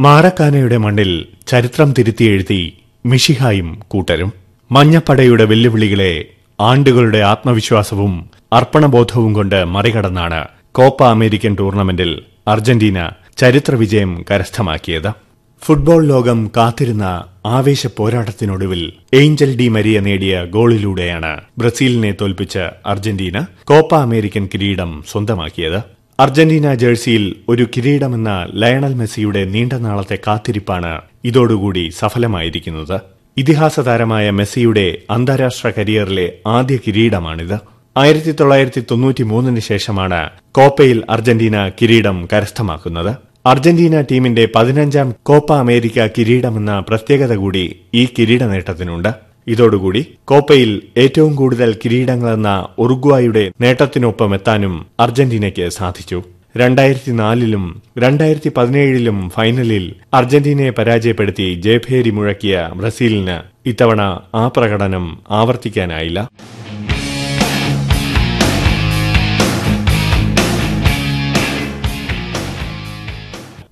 മാറക്കാനയുടെ മണ്ണിൽ ചരിത്രം തിരുത്തിയെഴുതി മിഷിഹായും കൂട്ടരും. മഞ്ഞപ്പടയുടെ വെല്ലുവിളികളെ ആണ്ടുകളുടെ ആത്മവിശ്വാസവും അർപ്പണബോധവും കൊണ്ട് മറികടന്നാണ് കോപ്പ അമേരിക്കൻ ടൂർണമെന്റിൽ അർജന്റീന ചരിത്ര വിജയം കരസ്ഥമാക്കിയത്. ഫുട്ബോൾ ലോകം കാത്തിരുന്ന ആവേശ പോരാട്ടത്തിനൊടുവിൽ ഏഞ്ചൽ ഡി മരിയ നേടിയ ഗോളിലൂടെയാണ് ബ്രസീലിനെ തോൽപ്പിച്ച് അർജന്റീന കോപ്പ അമേരിക്കൻ കിരീടം സ്വന്തമാക്കിയത്. അർജന്റീന ജേഴ്സിയിൽ ഒരു കിരീടമെന്ന ലയണൽ മെസ്സിയുടെ നീണ്ട നാളത്തെ കാത്തിരിപ്പാണ് ഇതോടുകൂടി സഫലമായിരിക്കുന്നത്. ഇതിഹാസ താരമായ മെസ്സിയുടെ അന്താരാഷ്ട്ര കരിയറിലെ ആദ്യ കിരീടമാണിത്. ആയിരത്തി തൊള്ളായിരത്തി തൊണ്ണൂറ്റി മൂന്നിന് ശേഷമാണ് കോപ്പയിൽ അർജന്റീന കിരീടം കരസ്ഥമാക്കുന്നത്. അർജന്റീന ടീമിന്റെ പതിനഞ്ചാം കോപ്പ അമേരിക്ക കിരീടമെന്ന പ്രത്യേകത കൂടി ഈ കിരീട നേട്ടത്തിനുണ്ട് ഇതോടുകൂടി കോപ്പയിൽ ഏറ്റവും കൂടുതൽ കിരീടങ്ങളെന്ന ഉറുഗ്വായുടെ നേട്ടത്തിനൊപ്പം എത്താനും അർജന്റീനയ്ക്ക് സാധിച്ചു. രണ്ടായിരത്തി നാലിലും രണ്ടായിരത്തി പതിനേഴിലും ഫൈനലിൽ അർജന്റീനയെ പരാജയപ്പെടുത്തി ജയഭേരി മുഴക്കിയ ബ്രസീലിന് ഇത്തവണ ആ പ്രകടനം ആവർത്തിക്കാനായില്ല.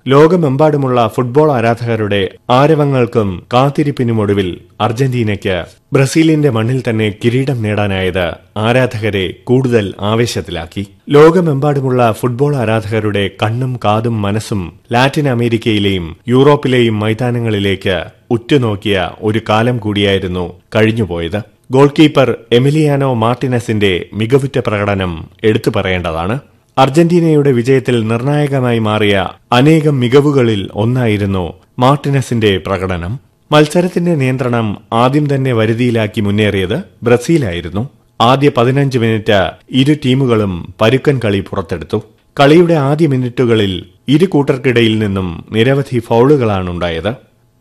ലോകമെമ്പാടുമുള്ള ഫുട്ബോൾ ആരാധകരുടെ ആരവങ്ങൾക്കും കാത്തിരിപ്പിനുമൊടുവിൽ അർജന്റീനയ്ക്ക് ബ്രസീലിന്റെ മണ്ണിൽ തന്നെ കിരീടം നേടാനായത് ആരാധകരെ കൂടുതൽ ആവേശത്തിലാക്കി. ലോകമെമ്പാടുമുള്ള ഫുട്ബോൾ ആരാധകരുടെ കണ്ണും കാതും മനസ്സും ലാറ്റിൻ അമേരിക്കയിലെയും യൂറോപ്പിലെയും മൈതാനങ്ങളിലേക്ക് ഉറ്റുനോക്കിയ ഒരു കാലം കൂടിയായിരുന്നു കഴിഞ്ഞുപോയത്. ഗോൾ കീപ്പർ എമിലിയാനോ മാർട്ടിനസിന്റെ മികവുറ്റ പ്രകടനം എടുത്തു പറയേണ്ടതാണ്. അർജന്റീനയുടെ വിജയത്തിൽ നിർണായകമായി മാറിയ അനേകം മികവുകളിൽ ഒന്നായിരുന്നു മാർട്ടിനസിന്റെ പ്രകടനം. മത്സരത്തിന്റെ നിയന്ത്രണം ആദ്യം തന്നെ വരുതിയിലാക്കി മുന്നേറിയത് ബ്രസീലായിരുന്നു. ആദ്യ പതിനഞ്ച് മിനിറ്റ് ഇരു ടീമുകളും പരുക്കൻ കളി പുറത്തെടുത്തു. കളിയുടെ ആദ്യ മിനിറ്റുകളിൽ ഇരു കൂട്ടർക്കിടയിൽ നിന്നും നിരവധി ഫൗളുകളാണുണ്ടായത്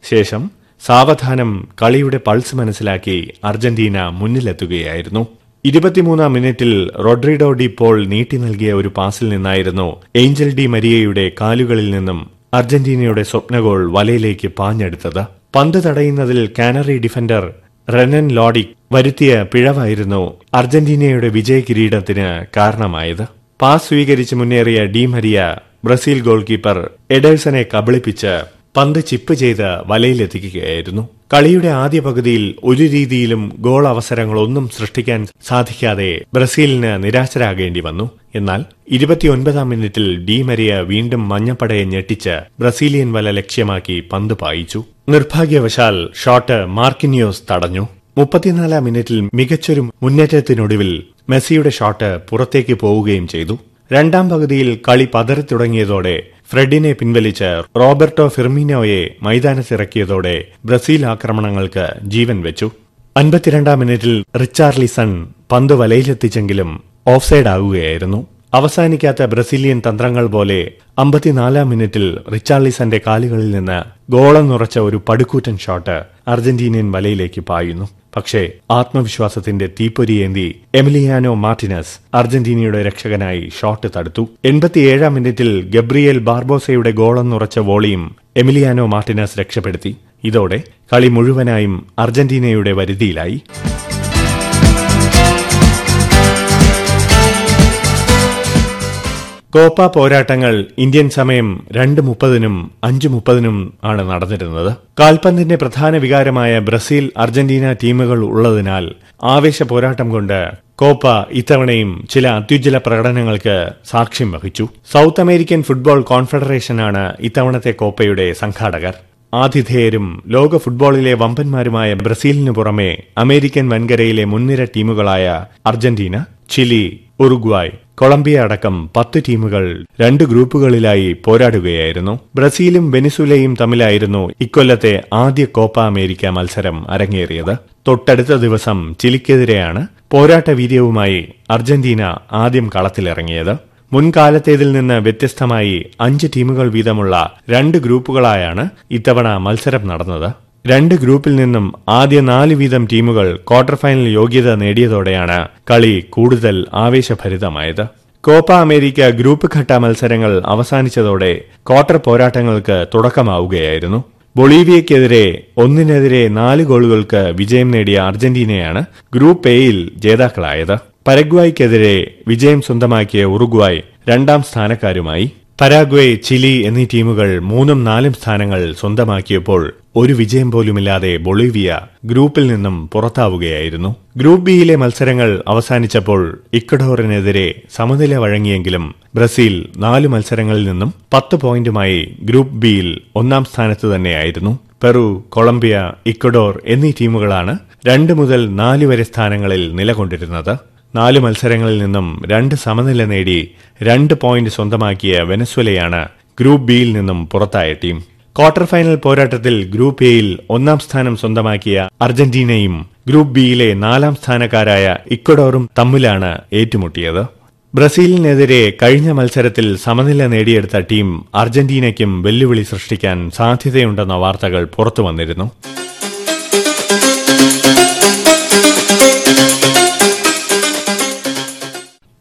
ശേഷം സാവധാനം കളിയുടെ പൾസ് മനസ്സിലാക്കി അർജന്റീന മുന്നിലെത്തുകയായിരുന്നു. ഇരുപത്തിമൂന്നാം മിനിറ്റിൽ റോഡ്രിഡോ ഡി പോൾ നീട്ടി നൽകിയ ഒരു പാസിൽ നിന്നായിരുന്നു ഏഞ്ചൽ ഡി മരിയയുടെ കാലുകളിൽ നിന്നും അർജന്റീനയുടെ സ്വപ്നഗോൾ വലയിലേക്ക് പാഞ്ഞെടുത്തത്. പന്ത് തടയുന്നതിൽ കാനറി ഡിഫൻഡർ റെനൻ ലോഡിക് വരുത്തിയ പിഴവായിരുന്നു അർജന്റീനയുടെ വിജയ കിരീടത്തിന് കാരണമായത്. പാസ് സ്വീകരിച്ച് മുന്നേറിയ Di Maria Brazil goalkeeper എഡേഴ്സനെ കബളിപ്പിച്ച് പന്ത് ചിപ്പ് ചെയ്ത് വലയിലെത്തിക്കുകയായിരുന്നു. കളിയുടെ ആദ്യ പകുതിയിൽ ഒരു രീതിയിലും ഗോൾ അവസരങ്ങളൊന്നും സൃഷ്ടിക്കാൻ സാധിക്കാതെ ബ്രസീലിന് നിരാശരാകേണ്ടി വന്നു. എന്നാൽ ഇരുപത്തിയൊൻപതാം മിനിറ്റിൽ ഡി മരിയ വീണ്ടും മഞ്ഞപ്പടയെ ഞെട്ടിച്ച് ബ്രസീലിയൻ വല ലക്ഷ്യമാക്കി പന്ത് പായിച്ചു. നിർഭാഗ്യവശാൽ ഷോട്ട് മാർക്കിനിയോസ് തടഞ്ഞു. മുപ്പത്തിനാലാം മിനിറ്റിൽ മികച്ചൊരു മുന്നേറ്റത്തിനൊടുവിൽ മെസ്സിയുടെ ഷോട്ട് പുറത്തേക്ക് പോവുകയും ചെയ്തു. രണ്ടാം പകുതിയിൽ കളി പതറി തുടങ്ങിയതോടെ ഫ്രെഡിനെ പിൻവലിച്ച് റോബർട്ടോ ഫിർമിനോയെ മൈതാനത്തിറക്കിയതോടെ ബ്രസീൽ ആക്രമണങ്ങൾക്ക് ജീവൻ വെച്ചു. അൻപത്തിരണ്ടാം മിനിറ്റിൽ റിച്ചാർലിസൺ പന്ത് വലയിലെത്തിച്ചെങ്കിലും ഓഫ്സൈഡ് ആകുകയായിരുന്നു. അവസാനിക്കാത്ത ബ്രസീലിയൻ തന്ത്രങ്ങൾ പോലെ അമ്പത്തിനാലാം മിനിറ്റിൽ റിച്ചാർലിസന്റെ കാലുകളിൽ നിന്ന് ഗോളം നിറച്ച ഒരു പടുക്കൂറ്റൻ ഷോട്ട് അർജന്റീനിയൻ വലയിലേക്ക് പായുന്നു. പക്ഷേ ആത്മവിശ്വാസത്തിന്റെ തീപ്പൊരിയേന്തി എമിലിയാനോ മാർട്ടിനസ് അർജന്റീനയുടെ രക്ഷകനായി ഷോട്ട് തടുത്തു. എൺപത്തിയേഴാം മിനിറ്റിൽ ഗബ്രിയേൽ ബാർബോസയുടെ ഗോളെന്നുറച്ച നിറച്ച വോളിയും എമിലിയാനോ മാർട്ടിനസ് രക്ഷപ്പെടുത്തി. ഇതോടെ കളി മുഴുവനായും അർജന്റീനയുടെ വരുതിയിലായി. കോപ്പ പോരാട്ടങ്ങൾ ഇന്ത്യൻ സമയം രണ്ട് മുപ്പതിനും അഞ്ച് മുപ്പതിനും ആണ് നടന്നിരുന്നത്. കാൽപന്തിന്റെ പ്രധാന വികാരമായ ബ്രസീൽ അർജന്റീന ടീമുകൾ ഉള്ളതിനാൽ ആവേശ പോരാട്ടം കൊണ്ട് കോപ്പ ഇത്തവണയും ചില അത്യുജ്വല പ്രകടനങ്ങൾക്ക് സാക്ഷ്യം വഹിച്ചു. സൗത്ത് അമേരിക്കൻ ഫുട്ബോൾ കോൺഫെഡറേഷനാണ് ഇത്തവണത്തെ കോപ്പയുടെ സംഘാടകർ. ആതിഥേയരും ലോക ഫുട്ബോളിലെ വമ്പന്മാരുമായ ബ്രസീലിനു പുറമെ അമേരിക്കൻ വൻകരയിലെ മുൻനിര ടീമുകളായ അർജന്റീന ചിലി ഉറുഗ്വായ്. കൊളംബിയ അടക്കം പത്ത് ടീമുകൾ രണ്ട് ഗ്രൂപ്പുകളിലായി പോരാടുകയായിരുന്നു. ബ്രസീലും വെനിസുലയും തമ്മിലായിരുന്നു ഇക്കൊല്ലത്തെ ആദ്യ കോപ്പ അമേരിക്ക മത്സരം അരങ്ങേറിയത്. തൊട്ടടുത്ത ദിവസം ചിലിക്കെതിരെയാണ് പോരാട്ട വീര്യവുമായി അർജന്റീന ആദ്യം കളത്തിലിറങ്ങിയത്. മുൻകാലത്തേതിൽ നിന്ന് വ്യത്യസ്തമായി അഞ്ച് ടീമുകൾ വീതമുള്ള രണ്ട് ഗ്രൂപ്പുകളായാണ് ഇത്തവണ മത്സരം നടന്നത്. രണ്ട് ഗ്രൂപ്പിൽ നിന്നും ആദ്യ നാല് വീതം ടീമുകൾ ക്വാർട്ടർ ഫൈനൽ യോഗ്യത നേടിയതോടെയാണ് കളി കൂടുതൽ ആവേശഭരിതമായത്. കോപ്പ അമേരിക്ക ഗ്രൂപ്പ് ഘട്ട മത്സരങ്ങൾ അവസാനിച്ചതോടെ ക്വാർട്ടർ പോരാട്ടങ്ങൾക്ക് തുടക്കമാവുകയായിരുന്നു. ബൊളീവിയയ്ക്കെതിരെ ഒന്നിനെതിരെ നാല് ഗോളുകൾക്ക് വിജയം നേടിയ അർജന്റീനയാണ് ഗ്രൂപ്പ് എയിൽ ജേതാക്കളായത്. പരഗ്വായ്ക്കെതിരെ വിജയം സ്വന്തമാക്കിയ ഉറുഗ്വായ് രണ്ടാം സ്ഥാനക്കാരുമായി. പരാഗ്വേ ചിലി എന്നീ ടീമുകൾ മൂന്നും നാലും സ്ഥാനങ്ങൾ സ്വന്തമാക്കിയപ്പോൾ ഒരു വിജയം പോലുമില്ലാതെ ബൊളീവിയ ഗ്രൂപ്പിൽ നിന്നും പുറത്താവുകയായിരുന്നു. ഗ്രൂപ്പ് ബിയിലെ മത്സരങ്ങൾ അവസാനിച്ചപ്പോൾ ഇക്വഡോറിനെതിരെ സമനില വഴങ്ങിയെങ്കിലും ബ്രസീൽ നാല് മത്സരങ്ങളിൽ നിന്നും പത്ത് പോയിന്റുമായി ഗ്രൂപ്പ് ബിയിൽ ഒന്നാം സ്ഥാനത്ത് തന്നെയായിരുന്നു. പെറു കൊളംബിയ ഇക്വഡോർ എന്നീ ടീമുകളാണ് രണ്ട് മുതൽ നാല് വരെ സ്ഥാനങ്ങളിൽ നിലകൊണ്ടിരുന്നത്. നാല് മത്സരങ്ങളിൽ നിന്നും രണ്ട് സമനില നേടി രണ്ട് പോയിന്റ് സ്വന്തമാക്കിയ വെനസ്വലയാണ് ഗ്രൂപ്പ് ബിയിൽ നിന്നും പുറത്തായ ടീം. ക്വാർട്ടർ ഫൈനൽ പോരാട്ടത്തിൽ ഗ്രൂപ്പ് എയിൽ ഒന്നാം സ്ഥാനം സ്വന്തമാക്കിയ അർജന്റീനയും ഗ്രൂപ്പ് ബിയിലെ നാലാം സ്ഥാനക്കാരായ ഇക്വഡോറും തമ്മിലാണ് ഏറ്റുമുട്ടിയത്. ബ്രസീലിനെതിരെ കഴിഞ്ഞ മത്സരത്തിൽ സമനില നേടിയെടുത്ത ടീം അർജന്റീനയ്ക്കും വെല്ലുവിളി സൃഷ്ടിക്കാൻ സാധ്യതയുണ്ടെന്ന വാർത്തകൾ പുറത്തുവന്നിരുന്നു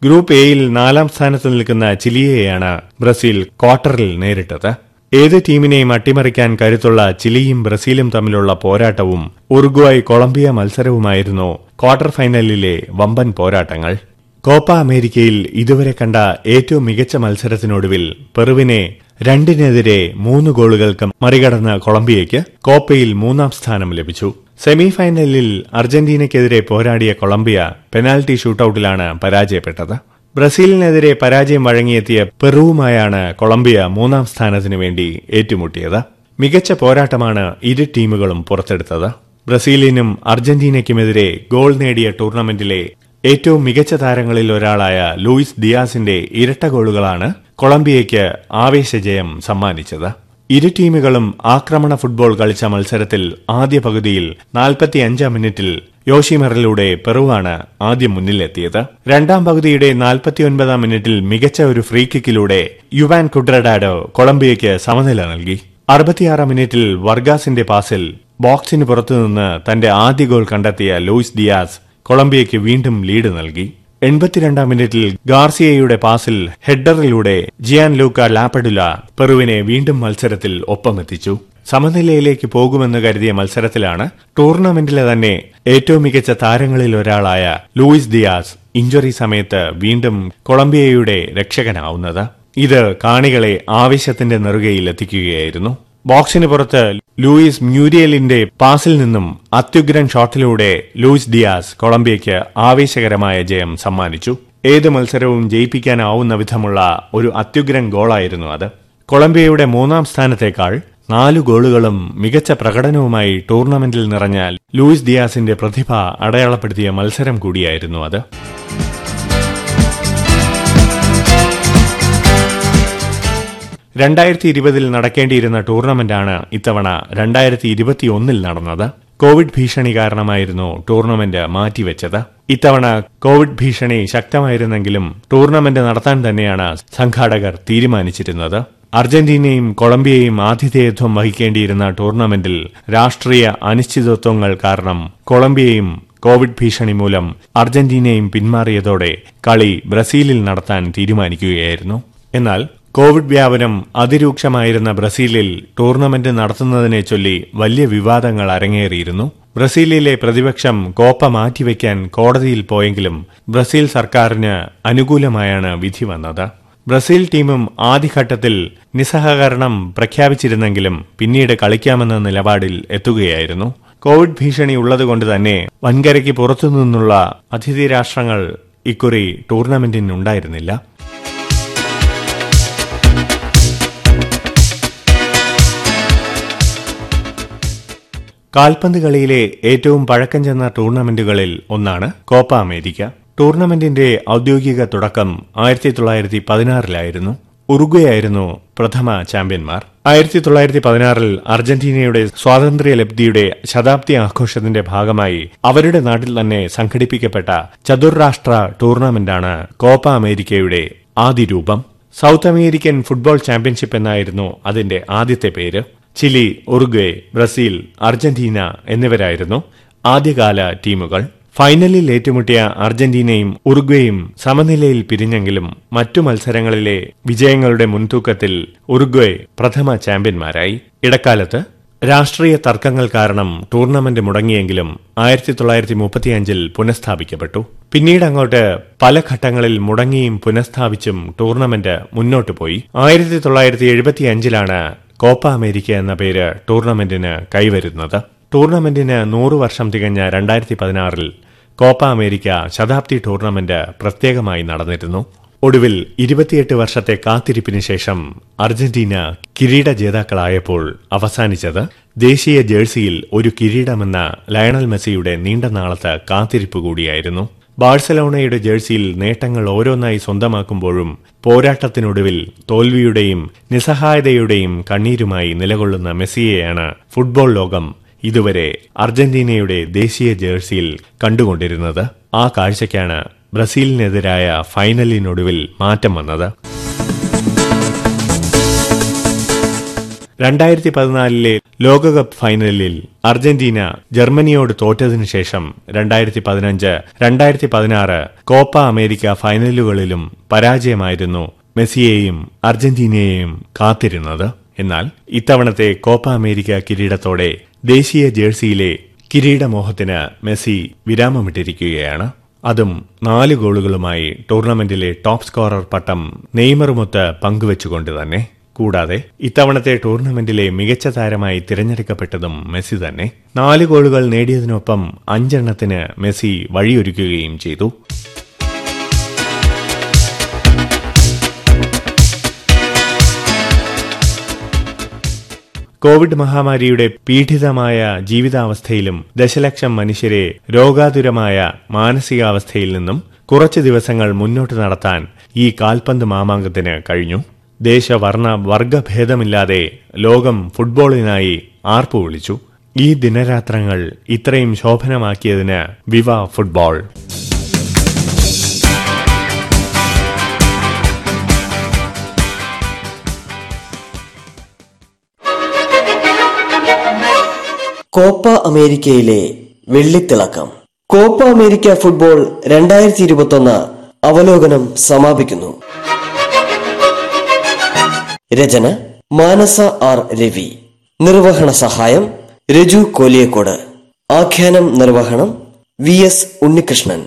ഗ്രൂപ്പ് എയിൽ നാലാം സ്ഥാനത്ത് നിൽക്കുന്ന ചിലിയെയാണ് ബ്രസീൽ ക്വാർട്ടറിൽ നേരിട്ടത്. ഏത് ടീമിനെയും അട്ടിമറിക്കാൻ കരുത്തുള്ള ചിലിയും ബ്രസീലും തമ്മിലുള്ള പോരാട്ടവും ഉറുഗ്വായ് കൊളംബിയ മത്സരവുമായിരുന്നു ക്വാർട്ടർ ഫൈനലിലെ വമ്പൻ പോരാട്ടങ്ങൾ. കോപ്പ അമേരിക്കയിൽ ഇതുവരെ കണ്ട ഏറ്റവും മികച്ച മത്സരത്തിനൊടുവിൽ പെറുവിനെ രണ്ടിനെതിരെ മൂന്ന് ഗോളുകൾക്ക് മറികടന്ന കൊളംബിയയ്ക്ക് കോപ്പയിൽ മൂന്നാം സ്ഥാനം ലഭിച്ചു. സെമിഫൈനലിൽ അർജന്റീനയ്ക്കെതിരെ പോരാടിയ കൊളംബിയ പെനാൽറ്റി ഷൂട്ടൌട്ടിലാണ് പരാജയപ്പെട്ടത്. ബ്രസീലിനെതിരെ പരാജയം വഴങ്ങിയെത്തിയ പെറുവുമായാണ് കൊളംബിയ മൂന്നാം സ്ഥാനത്തിനു വേണ്ടി ഏറ്റുമുട്ടിയത്. മികച്ച പോരാട്ടമാണ് ഇരു ടീമുകളും പുറത്തെടുത്തത്. ബ്രസീലിനും അർജന്റീനയ്ക്കുമെതിരെ ഗോൾ നേടിയ ടൂർണമെന്റിലെ ഏറ്റവും മികച്ച താരങ്ങളിൽ ഒരാളായ ലൂയിസ് ദിയാസിന്റെ ഇരട്ട ഗോളുകളാണ് കൊളംബിയയ്ക്ക് ആവേശജയം സമ്മാനിച്ചത്. ഇരു ടീമുകളും ആക്രമണ ഫുട്ബോൾ കളിച്ച മത്സരത്തിൽ ആദ്യ പകുതിയിൽ നാൽപ്പത്തിയഞ്ചാം മിനിറ്റിൽ യോഷിമറിലൂടെ പെറുവാണ് ആദ്യം മുന്നിലെത്തിയത്. രണ്ടാം പകുതിയുടെ നാൽപ്പത്തിയൊൻപതാം മിനിറ്റിൽ മികച്ച ഒരു ഫ്രീ കിക്കിലൂടെ യുവാൻ കുഡ്രഡാഡോ കൊളംബിയയ്ക്ക് സമനില നൽകി. അറുപത്തിയാറാം മിനിറ്റിൽ വർഗാസിന്റെ പാസിൽ ബോക്സിന് പുറത്തുനിന്ന് തന്റെ ആദ്യ ഗോൾ കണ്ടെത്തിയ ലൂയിസ് ഡിയാസ് കൊളംബിയയ്ക്ക് വീണ്ടും ലീഡ് നൽകി. എൺപത്തിരണ്ടാം മിനിറ്റിൽ ഗാർസിയയുടെ പാസിൽ ഹെഡറിലൂടെ ജിയാൻ ലൂക്ക ലാപ്പഡുല പെറുവിനെ വീണ്ടും മത്സരത്തിൽ ഒപ്പമെത്തിച്ചു. സമനിലയിലേക്ക് പോകുമെന്ന് കരുതിയ മത്സരത്തിലാണ് ടൂർണമെന്റിലെ തന്നെ ഏറ്റവും മികച്ച താരങ്ങളിൽ ഒരാളായ ലൂയിസ് ദിയാസ് ഇഞ്ചുറി സമയത്ത് വീണ്ടും കൊളംബിയയുടെ രക്ഷകനാവുന്നത്. ഇത് കാണികളെ ആവേശത്തിന്റെ നെറുകയിൽ എത്തിക്കുകയായിരുന്നു. ബോക്സിന് പുറത്ത് ലൂയിസ് മ്യൂരിയലിന്റെ പാസിൽ നിന്നും അത്യുഗ്രൻ ഷോട്ടിലൂടെ ലൂയിസ് ഡിയാസ് കൊളംബിയയ്ക്ക് ആവേശകരമായ ജയം സമ്മാനിച്ചു. ഏത് മത്സരവും ജയിപ്പിക്കാനാവുന്ന വിധമുള്ള ഒരു അത്യുഗ്രൻ ഗോളായിരുന്നു അത്. കൊളംബിയയുടെ മൂന്നാം സ്ഥാനത്തേക്കാൾ നാല് ഗോളുകളും മികച്ച പ്രകടനവുമായി ടൂർണമെന്റിൽ നിറഞ്ഞാൽ ലൂയിസ് ഡിയാസിന്റെ പ്രതിഭ അടയാളപ്പെടുത്തിയ മത്സരം കൂടിയായിരുന്നു അത്. രണ്ടായിരത്തി ഇരുപതിൽ നടക്കേണ്ടിയിരുന്ന ടൂർണമെന്റാണ് ഇത്തവണ രണ്ടായിരത്തി ഇരുപത്തിയൊന്നിൽ നടന്നത്. കോവിഡ് ഭീഷണി കാരണമായിരുന്നു ടൂർണമെന്റ് മാറ്റിവെച്ചത്. ഇത്തവണ കോവിഡ് ഭീഷണി ശക്തമായിരുന്നെങ്കിലും ടൂർണമെന്റ് നടത്താൻ തന്നെയാണ് സംഘാടകർ തീരുമാനിച്ചിരുന്നത്. അർജന്റീനയും കൊളംബിയയും ആതിഥേയത്വം വഹിക്കേണ്ടിയിരുന്ന ടൂർണമെന്റിൽ രാഷ്ട്രീയ അനിശ്ചിതത്വങ്ങൾ കാരണം കൊളംബിയയും കോവിഡ് ഭീഷണി മൂലം അർജന്റീനയും പിന്മാറിയതോടെ കളി ബ്രസീലിൽ നടത്താൻ തീരുമാനിക്കുകയായിരുന്നു. എന്നാൽ കോവിഡ് വ്യാപനം അതിരൂക്ഷമായിരുന്ന ബ്രസീലിൽ ടൂർണമെന്റ് നടത്തുന്നതിനെ ചൊല്ലി വലിയ വിവാദങ്ങൾ അരങ്ങേറിയിരുന്നു. ബ്രസീലിലെ പ്രതിപക്ഷം കോപ്പ മാറ്റിവെക്കാൻ കോടതിയിൽ പോയെങ്കിലും ബ്രസീൽ സർക്കാരിന് അനുകൂലമായാണ് വിധി വന്നത്. ബ്രസീൽ ടീമും ആദ്യഘട്ടത്തിൽ നിസ്സഹകരണം പ്രഖ്യാപിച്ചിരുന്നെങ്കിലും പിന്നീട് കളിക്കാമെന്ന നിലപാടിൽ എത്തുകയായിരുന്നു. കോവിഡ് ഭീഷണി ഉള്ളതുകൊണ്ട് തന്നെ വൻകരയ്ക്ക് പുറത്തുനിന്നുള്ള അതിഥി രാഷ്ട്രങ്ങൾ ഇക്കുറി ടൂർണമെന്റിനുണ്ടായിരുന്നില്ല. കാൽപന്ത് കളിയിലെ ഏറ്റവും പഴക്കം ചെന്ന ടൂർണമെന്റുകളിൽ ഒന്നാണ് കോപ്പ അമേരിക്ക. ടൂർണമെന്റിന്റെ ഔദ്യോഗിക തുടക്കം ആയിരത്തി തൊള്ളായിരത്തി പതിനാറിലായിരുന്നു ഉറുഗ്വയായിരുന്നു പ്രഥമ ചാമ്പ്യന്മാർ. ആയിരത്തി തൊള്ളായിരത്തി പതിനാറിൽ അർജന്റീനയുടെ സ്വാതന്ത്ര്യ ലബ്ധിയുടെ ശതാബ്ദി ആഘോഷത്തിന്റെ ഭാഗമായി അവരുടെ നാട്ടിൽ തന്നെ സംഘടിപ്പിക്കപ്പെട്ട ചതുർരാഷ്ട്ര ടൂർണമെന്റാണ് കോപ്പ അമേരിക്കയുടെ ആദ്യ രൂപം സൗത്ത് അമേരിക്കൻ ഫുട്ബോൾ ചാമ്പ്യൻഷിപ്പ് എന്നായിരുന്നു അതിന്റെ ആദ്യത്തെ പേര്. ചിലി ഉറുഗ്വേ ബ്രസീൽ അർജന്റീന എന്നിവരായിരുന്നു ആദ്യകാല ടീമുകൾ. ഫൈനലിൽ ഏറ്റുമുട്ടിയ അർജന്റീനയും ഉറുഗ്വേയും സമനിലയിൽ പിരിഞ്ഞെങ്കിലും മറ്റു മത്സരങ്ങളിലെ വിജയങ്ങളുടെ മുൻതൂക്കത്തിൽ ഉറുഗ്വേ പ്രഥമ ചാമ്പ്യന്മാരായി. ഇടക്കാലത്ത് രാഷ്ട്രീയ തർക്കങ്ങൾ കാരണം ടൂർണമെന്റ് മുടങ്ങിയെങ്കിലും ആയിരത്തി തൊള്ളായിരത്തി മുപ്പത്തിയഞ്ചിൽ പുനഃസ്ഥാപിക്കപ്പെട്ടു. പിന്നീട് അങ്ങോട്ട് പല ഘട്ടങ്ങളിൽ മുടങ്ങിയും പുനഃസ്ഥാപിച്ചും ടൂർണമെന്റ് മുന്നോട്ടു പോയി. ആയിരത്തി തൊള്ളായിരത്തി എഴുപത്തിയഞ്ചിലാണ് കോപ്പ അമേരിക്ക എന്ന പേര് ടൂർണമെന്റിന് കൈവരുന്നത്. ടൂർണമെന്റിന് നൂറു വർഷം തികഞ്ഞ രണ്ടായിരത്തി പതിനാറിൽ കോപ്പ അമേരിക്ക ശതാബ്ദി ടൂർണമെന്റ് പ്രത്യേകമായി നടന്നിരുന്നു. ഒടുവിൽ ഇരുപത്തിയെട്ട് വർഷത്തെ കാത്തിരിപ്പിന് ശേഷം അർജന്റീന കിരീട ജേതാക്കളായപ്പോൾ അവസാനിച്ചത് ദേശീയ ജേഴ്സിയിൽ ഒരു കിരീടമെന്ന ലയണൽ മെസ്സിയുടെ നീണ്ട നാളത്തെ കാത്തിരിപ്പ് കൂടിയായിരുന്നു. ബാഴ്സലോണയുടെ ജേഴ്സിയിൽ നേട്ടങ്ങൾ ഓരോന്നായി സ്വന്തമാക്കുമ്പോഴും പോരാട്ടത്തിനൊടുവിൽ തോൽവിയുടെയും നിസ്സഹായതയുടെയും കണ്ണീരുമായി നിലകൊള്ളുന്ന മെസ്സിയെയാണ് ഫുട്ബോൾ ലോകം ഇതുവരെ അർജന്റീനയുടെ ദേശീയ ജേഴ്സിയിൽ കണ്ടുകൊണ്ടിരുന്നത്. ആ കാഴ്ചയ്ക്കാണ് ബ്രസീലിനെതിരായ ഫൈനലിനൊടുവിൽ മാറ്റം വന്നത്. രണ്ടായിരത്തി പതിനാലിലെ ലോകകപ്പ് ഫൈനലിൽ അർജന്റീന ജർമ്മനിയോട് തോറ്റതിനു ശേഷം രണ്ടായിരത്തി പതിനഞ്ച് രണ്ടായിരത്തി പതിനാറ് കോപ്പ അമേരിക്ക ഫൈനലുകളിലും പരാജയമായിരുന്നു മെസ്സിയെയും അർജന്റീനയെയും കാത്തിരുന്നത്. എന്നാൽ ഇത്തവണത്തെ കോപ്പ അമേരിക്ക കിരീടത്തോടെ ദേശീയ ജേഴ്സിയിലെ കിരീടമോഹത്തിന് മെസ്സി വിരാമമിട്ടിരിക്കുകയാണ്. അതും നാല് ഗോളുകളുമായി ടൂർണമെന്റിലെ ടോപ്പ് സ്കോറർ പട്ടം നെയ്മറുമൊത്ത് പങ്കുവച്ചുകൊണ്ട് തന്നെ. കൂടാതെ ഇത്തവണത്തെ ടൂർണമെന്റിലെ മികച്ച താരമായി തിരഞ്ഞെടുക്കപ്പെട്ടതും മെസ്സി തന്നെ നാല് ഗോളുകൾ നേടിയതിനൊപ്പം അഞ്ചെണ്ണത്തിന് മെസ്സി വഴിയൊരുക്കുകയും ചെയ്തു. കോവിഡ് മഹാമാരിയുടെ പീഡിതമായ ജീവിതാവസ്ഥയിലും ദശലക്ഷം മനുഷ്യരെ രോഗാതുരമായ മാനസികാവസ്ഥയിൽ നിന്നും കുറച്ച് ദിവസങ്ങൾ മുന്നോട്ട് നടത്താൻ ഈ കാൽപന്ത് മാമാങ്കത്തിന് കഴിഞ്ഞു. ദേശവർണ വർഗഭേദമില്ലാതെ ലോകം ഫുട്ബോളിനായി ആർപ്പു വിളിച്ചു. ഈ ദിനരാത്രങ്ങൾ ഇത്രയും ശോഭനമാക്കിയതിന് വിവ ഫുട്ബോൾ. കോപ്പ അമേരിക്കയിലെ വെള്ളിത്തിളക്കം. കോപ്പ അമേരിക്ക ഫുട്ബോൾ രണ്ടായിരത്തി ഇരുപത്തി അവലോകനം സമാപിക്കുന്നു. രചന മാനസ ആർ രവി. നിർവഹണ സഹായം രജു കോലിയക്കോട്. ആഖ്യാനം നിർവഹണം വി എസ് ഉണ്ണികൃഷ്ണൻ.